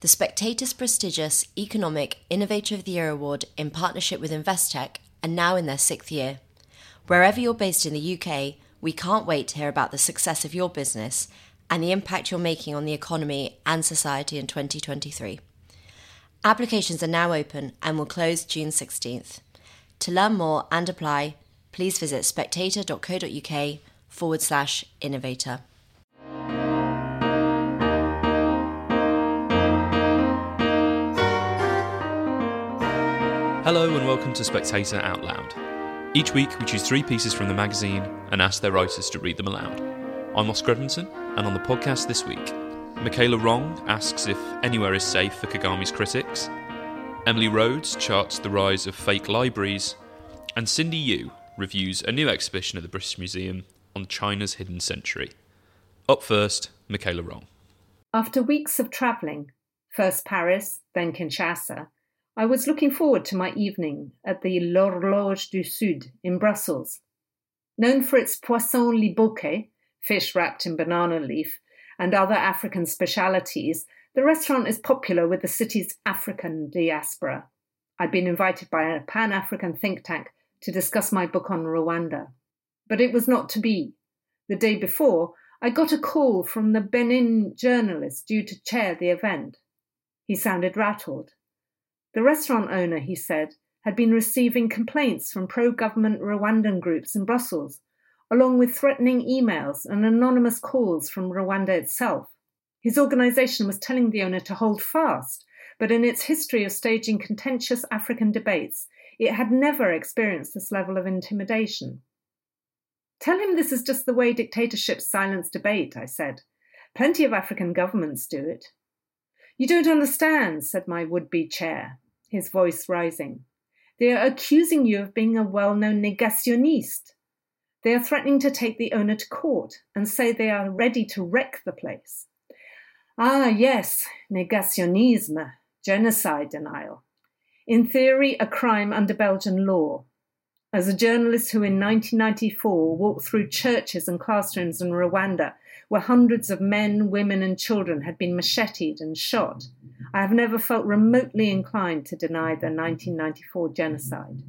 The Spectator's prestigious Economic Innovator of the Year award in partnership with Investec are now in their sixth year. Wherever you're based in the UK, we can't wait to hear about the success of your business and the impact you're making on the economy and society in 2023. Applications are now open and will close June 16th. To learn more and apply, please visit spectator.co.uk forward slash innovator. Hello and welcome to Spectator Out Loud. Each week we choose three pieces from the magazine and ask their writers to read them aloud. I'm Oscar Edmondson, and on the podcast this week, Michela Wrong asks if anywhere is safe for Kagame's critics, Emily Rhodes charts the rise of fake libraries, and Cindy Yu reviews a new exhibition at the British Museum on China's hidden century. Up first, Michela Wrong. After weeks of travelling, first Paris, then Kinshasa, I was looking forward to my evening at the L'Horloge du Sud in Brussels. Known for its poisson liboke, fish wrapped in banana leaf, and other African specialities, the restaurant is popular with the city's African diaspora. I'd been invited by a Pan African think tank to discuss my book on Rwanda. But it was not to be. The day before, I got a call from the Benin journalist due to chair the event. He sounded rattled. The restaurant owner, he said, had been receiving complaints from pro government Rwandan groups in Brussels, along with threatening emails and anonymous calls from Rwanda itself. His organization was telling the owner to hold fast, but in its history of staging contentious African debates, it had never experienced this level of intimidation. Tell him this is just the way dictatorships silence debate, I said. Plenty of African governments do it. You don't understand, said my would be chair his voice rising. They are accusing you of being a well known negationiste. They are threatening to take the owner to court and say they are ready to wreck the place. Ah, yes, negationisme, genocide denial. In theory, a crime under Belgian law. As a journalist who in 1994 walked through churches and classrooms in Rwanda where hundreds of men, women, and children had been macheted and shot, I have never felt remotely inclined to deny the 1994 genocide.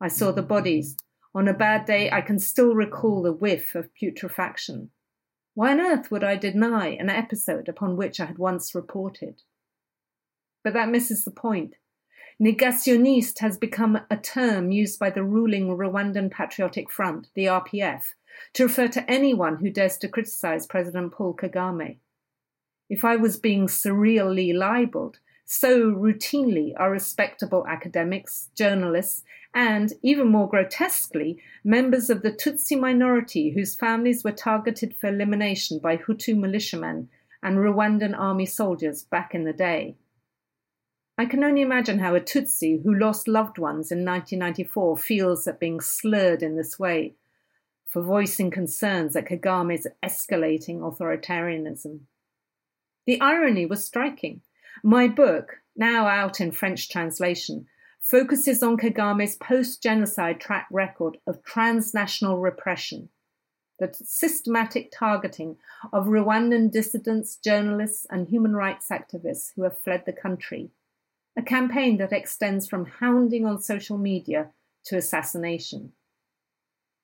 I saw the bodies. On a bad day, I can still recall the whiff of putrefaction. Why on earth would I deny an episode upon which I had once reported? But that misses the point. Negationiste has become a term used by the ruling Rwandan Patriotic Front, the RPF, to refer to anyone who dares to criticize President Paul Kagame. If I was being surreally libeled, so routinely are respectable academics, journalists, and, even more grotesquely, members of the Tutsi minority whose families were targeted for elimination by Hutu militiamen and Rwandan army soldiers back in the day. I can only imagine how a Tutsi who lost loved ones in 1994 feels at being slurred in this way, for voicing concerns at Kagame's escalating authoritarianism. The irony was striking. My book, now out in French translation, focuses on Kagame's post genocide track record of transnational repression, the systematic targeting of Rwandan dissidents, journalists, and human rights activists who have fled the country, a campaign that extends from hounding on social media to assassination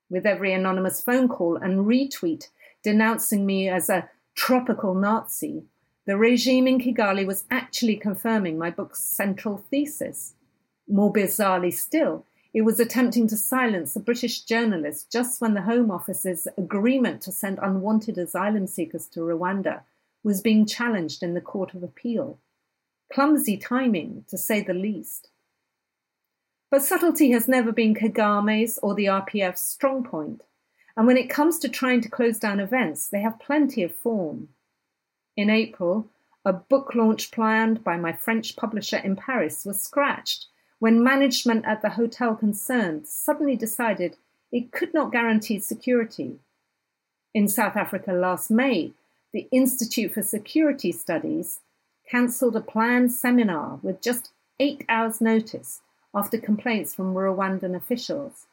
with every anonymous phone call and retweet denouncing me as a tropical Nazi, the regime in Kigali was actually confirming my book's central thesis. More bizarrely still, it was attempting to silence a British journalist just when the Home Office's agreement to send unwanted asylum seekers to Rwanda was being challenged in the Court of Appeal. Clumsy timing, to say the least. But subtlety has never been Kagame's or the RPF's strong point, and when it comes to trying to close down events, they have plenty of form. In April, a book launch planned by my French publisher in Paris was scratched when management at the hotel concerned suddenly decided it could not guarantee security. In South Africa last May, the Institute for Security Studies cancelled a planned seminar with just eight hours' notice after complaints from Rwandan officials.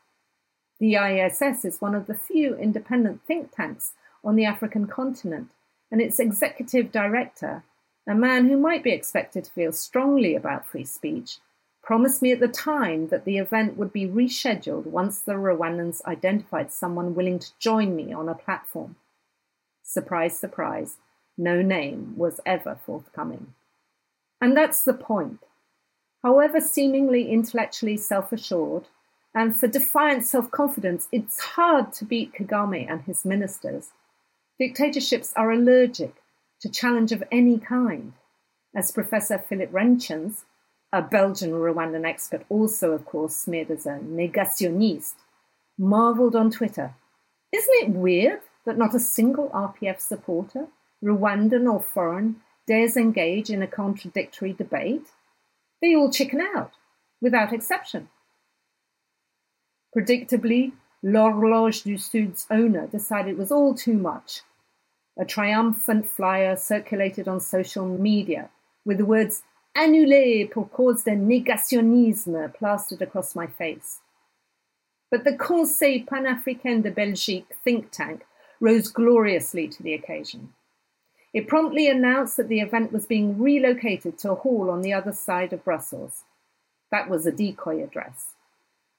The ISS is one of the few independent think tanks on the African continent, and its executive director, a man who might be expected to feel strongly about free speech, promised me at the time that the event would be rescheduled once the Rwandans identified someone willing to join me on a platform. Surprise, surprise, no name was ever forthcoming. And that's the point. However, seemingly intellectually self assured, and for defiant self confidence, it's hard to beat Kagame and his ministers. Dictatorships are allergic to challenge of any kind. As Professor Filip Reyntjens, a Belgian Rwandan expert, also, of course, smeared as a negationist, marveled on Twitter. Isn't it weird that not a single RPF supporter, Rwandan or foreign, dares engage in a contradictory debate? They all chicken out, without exception. Predictably, L'Horloge du Sud's owner decided it was all too much. A triumphant flyer circulated on social media with the words annulé pour cause de négationnisme plastered across my face. But the Conseil Panafricain de Belgique think tank rose gloriously to the occasion. It promptly announced that the event was being relocated to a hall on the other side of Brussels. That was a decoy address.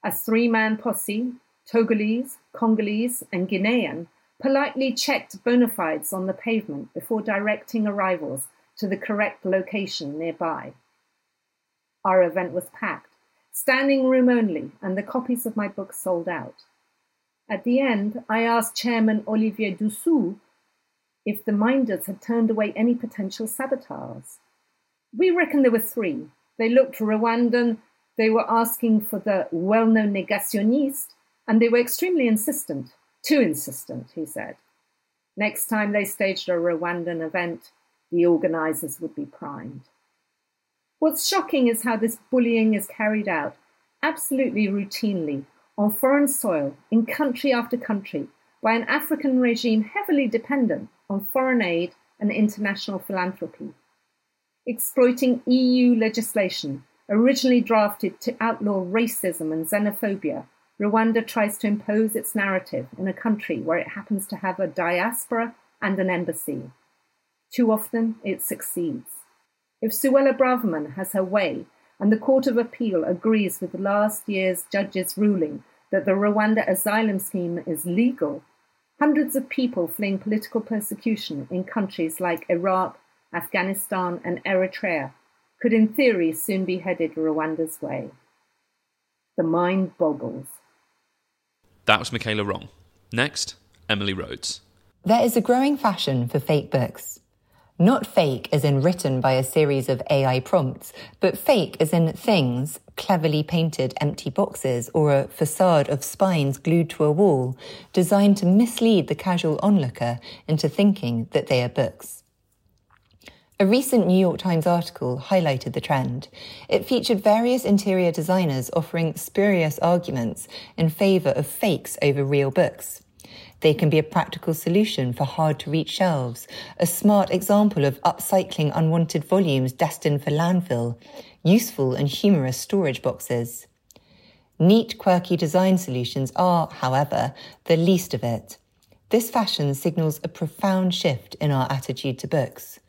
A three man posse, Togolese, Congolese, and Guinean, politely checked bona fides on the pavement before directing arrivals to the correct location nearby. Our event was packed, standing room only, and the copies of my book sold out. At the end, I asked Chairman Olivier Doussou if the minders had turned away any potential saboteurs. We reckon there were three. They looked Rwandan, they were asking for the well known negationist, and they were extremely insistent. Too insistent, he said. Next time they staged a Rwandan event, the organisers would be primed. What's shocking is how this bullying is carried out absolutely routinely on foreign soil in country after country by an African regime heavily dependent on foreign aid and international philanthropy. Exploiting EU legislation originally drafted to outlaw racism and xenophobia, Rwanda tries to impose its narrative in a country where it happens to have a diaspora and an embassy. Too often, it succeeds. If Suella Braverman has her way, and the Court of Appeal agrees with last year's judge's ruling that the Rwanda asylum scheme is legal, hundreds of people fleeing political persecution in countries like Iraq, Afghanistan, and Eritrea could, in theory, soon be headed Rwanda's way. The mind boggles. That was Michela Wrong. Next, Emily Rhodes. There is a growing fashion for fake books. Not fake as in written by a series of AI prompts, but fake as in things, cleverly painted empty boxes, or a facade of spines glued to a wall, designed to mislead the casual onlooker into thinking that they are books. A recent New York Times article highlighted the trend. It featured various interior designers offering spurious arguments in favour of fakes over real books. They can be a practical solution for hard to reach shelves, a smart example of upcycling unwanted volumes destined for landfill, useful and humorous storage boxes. Neat, quirky design solutions are, however, the least of it. This fashion signals a profound shift in our attitude to books.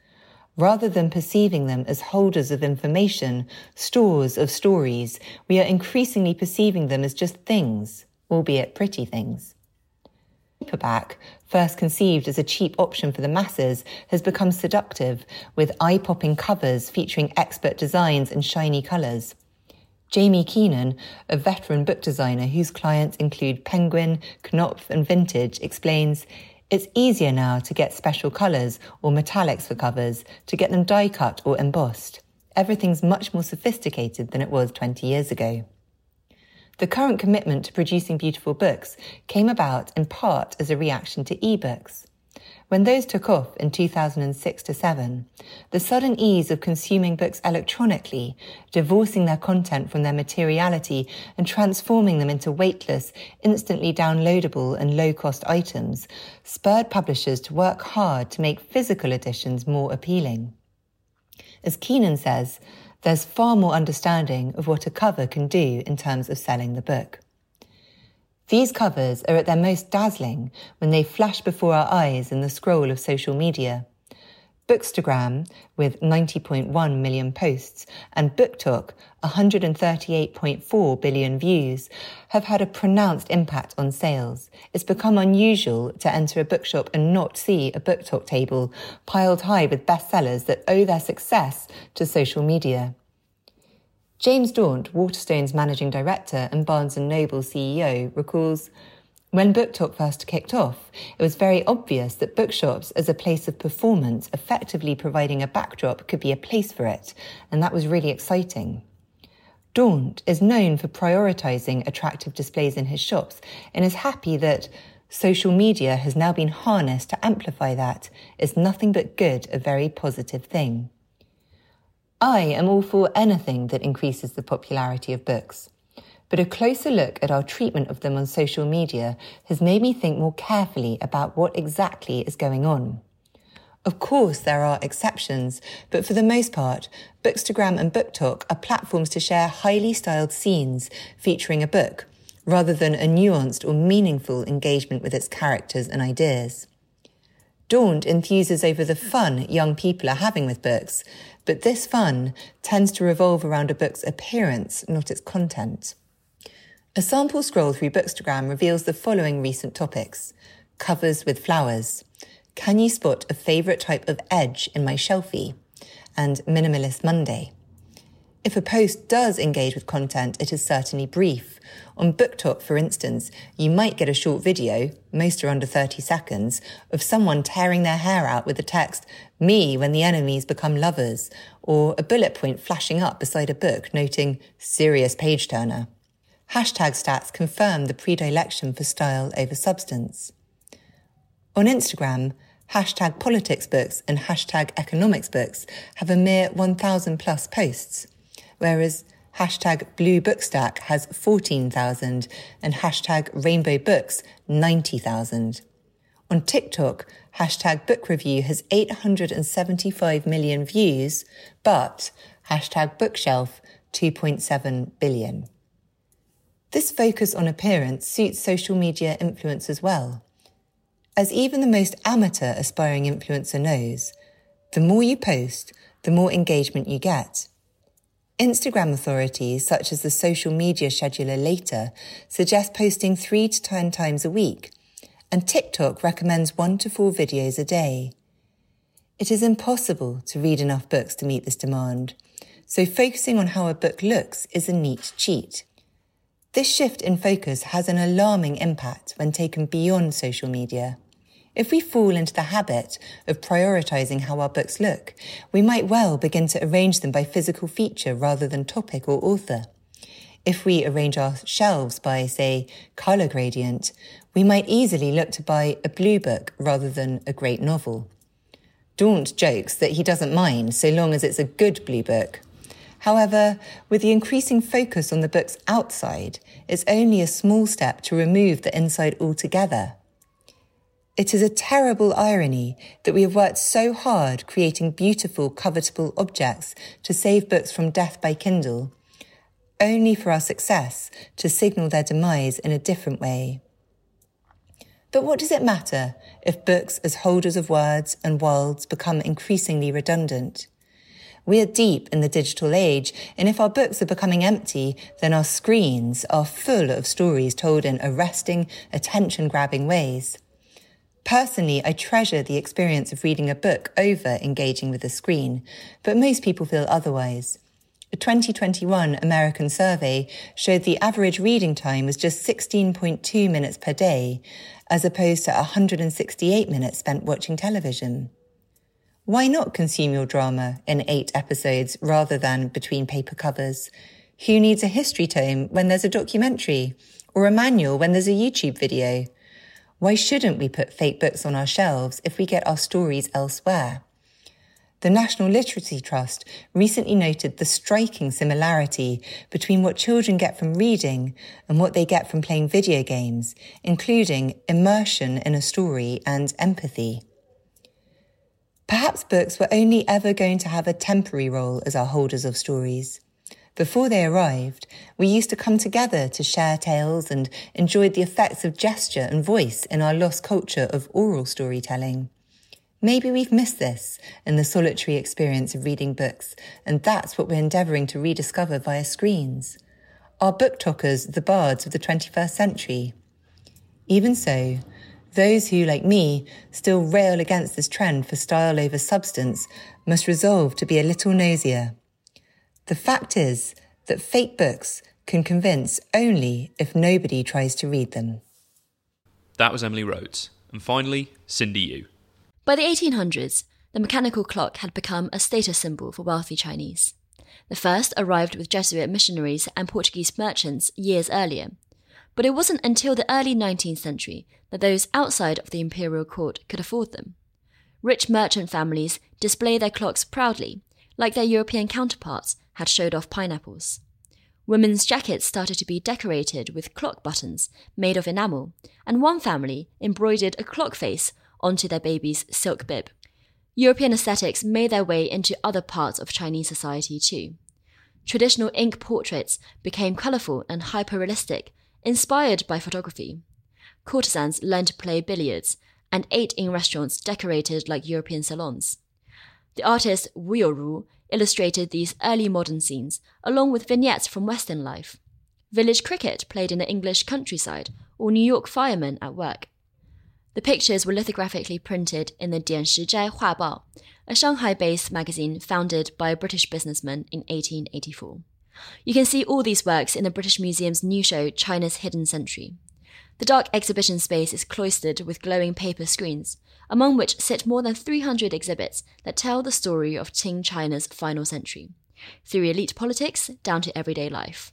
Rather than perceiving them as holders of information, stores of stories, we are increasingly perceiving them as just things, albeit pretty things paperback, first conceived as a cheap option for the masses, has become seductive, with eye popping covers featuring expert designs and shiny colours. Jamie Keenan, a veteran book designer whose clients include Penguin, Knopf, and Vintage, explains it's easier now to get special colours or metallics for covers, to get them die cut or embossed. Everything's much more sophisticated than it was 20 years ago. The current commitment to producing beautiful books came about in part as a reaction to ebooks. When those took off in 2006 to 7, the sudden ease of consuming books electronically, divorcing their content from their materiality and transforming them into weightless, instantly downloadable and low cost items, spurred publishers to work hard to make physical editions more appealing. As Keenan says, there's far more understanding of what a cover can do in terms of selling the book. These covers are at their most dazzling when they flash before our eyes in the scroll of social media. Bookstagram, with 90.1 million posts, and BookTok, 138.4 billion views, have had a pronounced impact on sales. It's become unusual to enter a bookshop and not see a BookTok table piled high with bestsellers that owe their success to social media. James Daunt, Waterstone's managing director and Barnes & Noble CEO, recalls when BookTok first kicked off, it was very obvious that bookshops as a place of performance, effectively providing a backdrop, could be a place for it, and that was really exciting. Daunt is known for prioritizing attractive displays in his shops and is happy that social media has now been harnessed to amplify that. It's nothing but good, a very positive thing. I am all for anything that increases the popularity of books but a closer look at our treatment of them on social media has made me think more carefully about what exactly is going on. Of course, there are exceptions, but for the most part, Bookstagram and BookTok are platforms to share highly styled scenes featuring a book, rather than a nuanced or meaningful engagement with its characters and ideas. Daunt enthuses over the fun young people are having with books, but this fun tends to revolve around a book's appearance, not its content. A sample scroll through Bookstagram reveals the following recent topics. Covers with flowers. Can you spot a favourite type of edge in my shelfie? And Minimalist Monday. If a post does engage with content, it is certainly brief. On BookTok, for instance, you might get a short video, most are under 30 seconds, of someone tearing their hair out with the text, Me when the enemies become lovers, or a bullet point flashing up beside a book noting, Serious page turner. Hashtag stats confirm the predilection for style over substance. On Instagram, hashtag politics books and hashtag economics books have a mere 1,000 plus posts, whereas hashtag blue bookstack has 14,000 and hashtag rainbow books 90,000. On TikTok, hashtag book review has 875 million views, but hashtag bookshelf 2.7 billion. This focus on appearance suits social media influencers well. As even the most amateur aspiring influencer knows, the more you post, the more engagement you get. Instagram authorities, such as the social media scheduler Later, suggest posting three to 10 times a week, and TikTok recommends one to four videos a day. It is impossible to read enough books to meet this demand, so focusing on how a book looks is a neat cheat. This shift in focus has an alarming impact when taken beyond social media. If we fall into the habit of prioritizing how our books look, we might well begin to arrange them by physical feature rather than topic or author. If we arrange our shelves by, say, color gradient, we might easily look to buy a blue book rather than a great novel. Daunt jokes that he doesn't mind so long as it's a good blue book. However, with the increasing focus on the book's outside, it's only a small step to remove the inside altogether. It is a terrible irony that we have worked so hard creating beautiful, covetable objects to save books from death by Kindle, only for our success to signal their demise in a different way. But what does it matter if books as holders of words and worlds become increasingly redundant? We are deep in the digital age, and if our books are becoming empty, then our screens are full of stories told in arresting, attention grabbing ways. Personally, I treasure the experience of reading a book over engaging with a screen, but most people feel otherwise. A 2021 American survey showed the average reading time was just 16.2 minutes per day, as opposed to 168 minutes spent watching television. Why not consume your drama in eight episodes rather than between paper covers? Who needs a history tome when there's a documentary? Or a manual when there's a YouTube video? Why shouldn't we put fake books on our shelves if we get our stories elsewhere? The National Literacy Trust recently noted the striking similarity between what children get from reading and what they get from playing video games, including immersion in a story and empathy. Perhaps books were only ever going to have a temporary role as our holders of stories. Before they arrived, we used to come together to share tales and enjoyed the effects of gesture and voice in our lost culture of oral storytelling. Maybe we've missed this in the solitary experience of reading books, and that's what we're endeavouring to rediscover via screens. Are BookTokers the bards of the 21st century? Even so, those who, like me, still rail against this trend for style over substance must resolve to be a little nosier. The fact is that fake books can convince only if nobody tries to read them. That was Emily Rhodes. And finally, Cindy Yu. By the 1800s, the mechanical clock had become a status symbol for wealthy Chinese. The first arrived with Jesuit missionaries and Portuguese merchants years earlier, but it wasn't until the early 19th century that those outside of the imperial court could afford them. Rich merchant families display their clocks proudly, like their European counterparts had showed off pineapples. Women's jackets started to be decorated with clock buttons made of enamel, and one family embroidered a clock face onto their baby's silk bib. European aesthetics made their way into other parts of Chinese society too. Traditional ink portraits became colourful and hyper-realistic, inspired by photography. Courtesans learned to play billiards and ate in restaurants decorated like European salons. The artist Wu Youru illustrated these early modern scenes, along with vignettes from Western life. Village cricket played in the English countryside, or New York firemen at work. The pictures were lithographically printed in the Dian Shizhai Hua Bao, a Shanghai based magazine founded by a British businessman in 1884. You can see all these works in the British Museum's new show, China's Hidden Century. The dark exhibition space is cloistered with glowing paper screens, among which sit more than 300 exhibits that tell the story of Qing China's final century, through elite politics down to everyday life.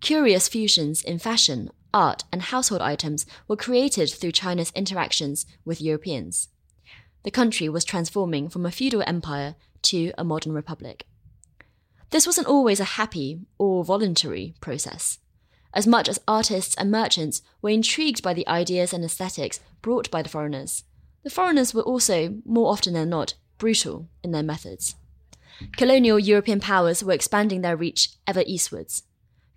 Curious fusions in fashion, art, and household items were created through China's interactions with Europeans. The country was transforming from a feudal empire to a modern republic. This wasn't always a happy or voluntary process. As much as artists and merchants were intrigued by the ideas and aesthetics brought by the foreigners, the foreigners were also, more often than not, brutal in their methods. Colonial European powers were expanding their reach ever eastwards.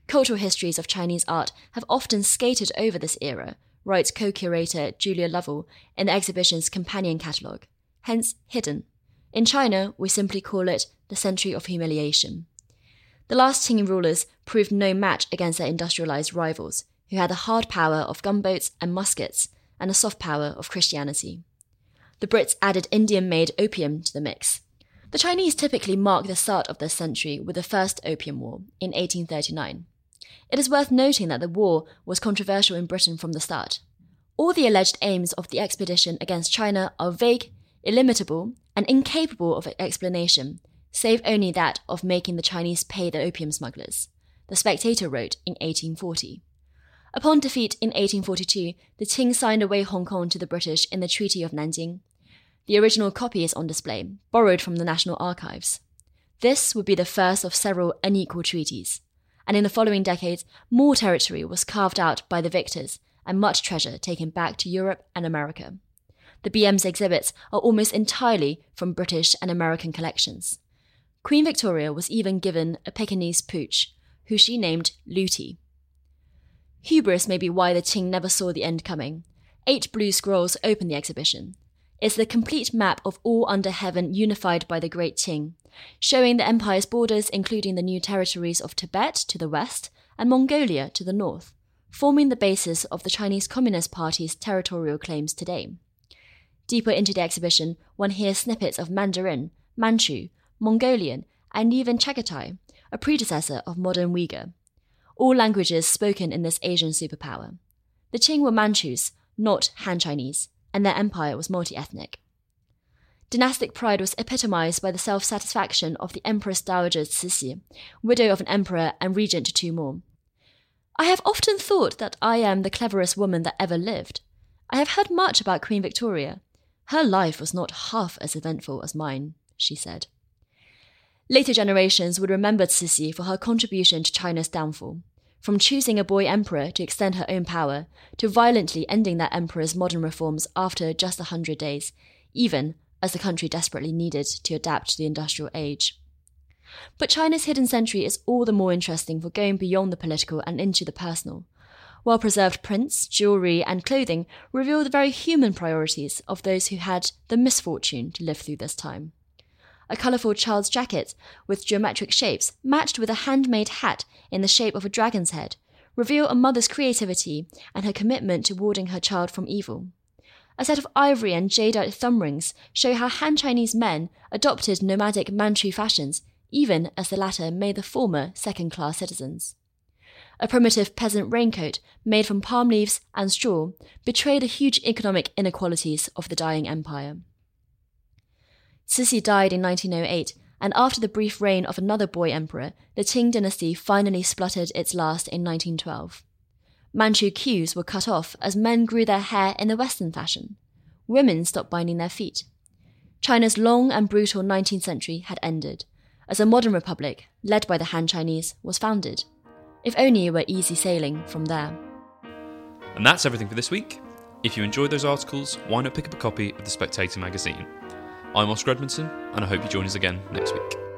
Cultural histories of Chinese art have often skated over this era, writes co curator Julia Lovell in the exhibition's companion catalogue, hence hidden. In China, we simply call it the century of humiliation. The last Qing rulers proved no match against their industrialized rivals, who had the hard power of gunboats and muskets and the soft power of Christianity. The Brits added Indian made opium to the mix. The Chinese typically mark the start of this century with the First Opium War in 1839. It is worth noting that the war was controversial in Britain from the start. All the alleged aims of the expedition against China are vague, illimitable, and incapable of explanation, save only that of making the Chinese pay the opium smugglers. The Spectator wrote in 1840. Upon defeat in 1842, the Qing signed away Hong Kong to the British in the Treaty of Nanjing. The original copy is on display, borrowed from the National Archives. This would be the first of several unequal treaties and in the following decades, more territory was carved out by the victors and much treasure taken back to Europe and America. The BM's exhibits are almost entirely from British and American collections. Queen Victoria was even given a Pekingese pooch, who she named Looty. Hubris may be why the Qing never saw the end coming. Eight blue scrolls open the exhibition. It's the complete map of all under heaven unified by the Great Qing, showing the empire's borders, including the new territories of Tibet to the west and Mongolia to the north, forming the basis of the Chinese Communist Party's territorial claims today. Deeper into the exhibition, one hears snippets of Mandarin, Manchu, Mongolian, and even Chagatai, a predecessor of modern Uyghur, all languages spoken in this Asian superpower. The Qing were Manchus, not Han Chinese, and their empire was multi ethnic. Dynastic pride was epitomized by the self satisfaction of the Empress Dowager Cixi, widow of an emperor and regent to two more. I have often thought that I am the cleverest woman that ever lived. I have heard much about Queen Victoria. Her life was not half as eventful as mine, she said. Later generations would remember Cixi for her contribution to China's downfall, from choosing a boy emperor to extend her own power, to violently ending that emperor's modern reforms after just a hundred days, even as the country desperately needed to adapt to the industrial age. But China's hidden century is all the more interesting for going beyond the political and into the personal. Well preserved prints, jewellery, and clothing reveal the very human priorities of those who had the misfortune to live through this time. A colourful child's jacket with geometric shapes, matched with a handmade hat in the shape of a dragon's head, reveal a mother's creativity and her commitment to warding her child from evil. A set of ivory and jadeite thumb rings show how Han Chinese men adopted nomadic Manchu fashions, even as the latter made the former second class citizens. A primitive peasant raincoat made from palm leaves and straw betrayed the huge economic inequalities of the dying empire. Cixi died in 1908, and after the brief reign of another boy emperor, the Qing dynasty finally spluttered its last in 1912. Manchu queues were cut off as men grew their hair in the Western fashion. Women stopped binding their feet. China's long and brutal 19th century had ended, as a modern republic, led by the Han Chinese, was founded. If only it were easy sailing from there. And that's everything for this week. If you enjoyed those articles, why not pick up a copy of The Spectator magazine? I'm Oscar Edmondson, and I hope you join us again next week.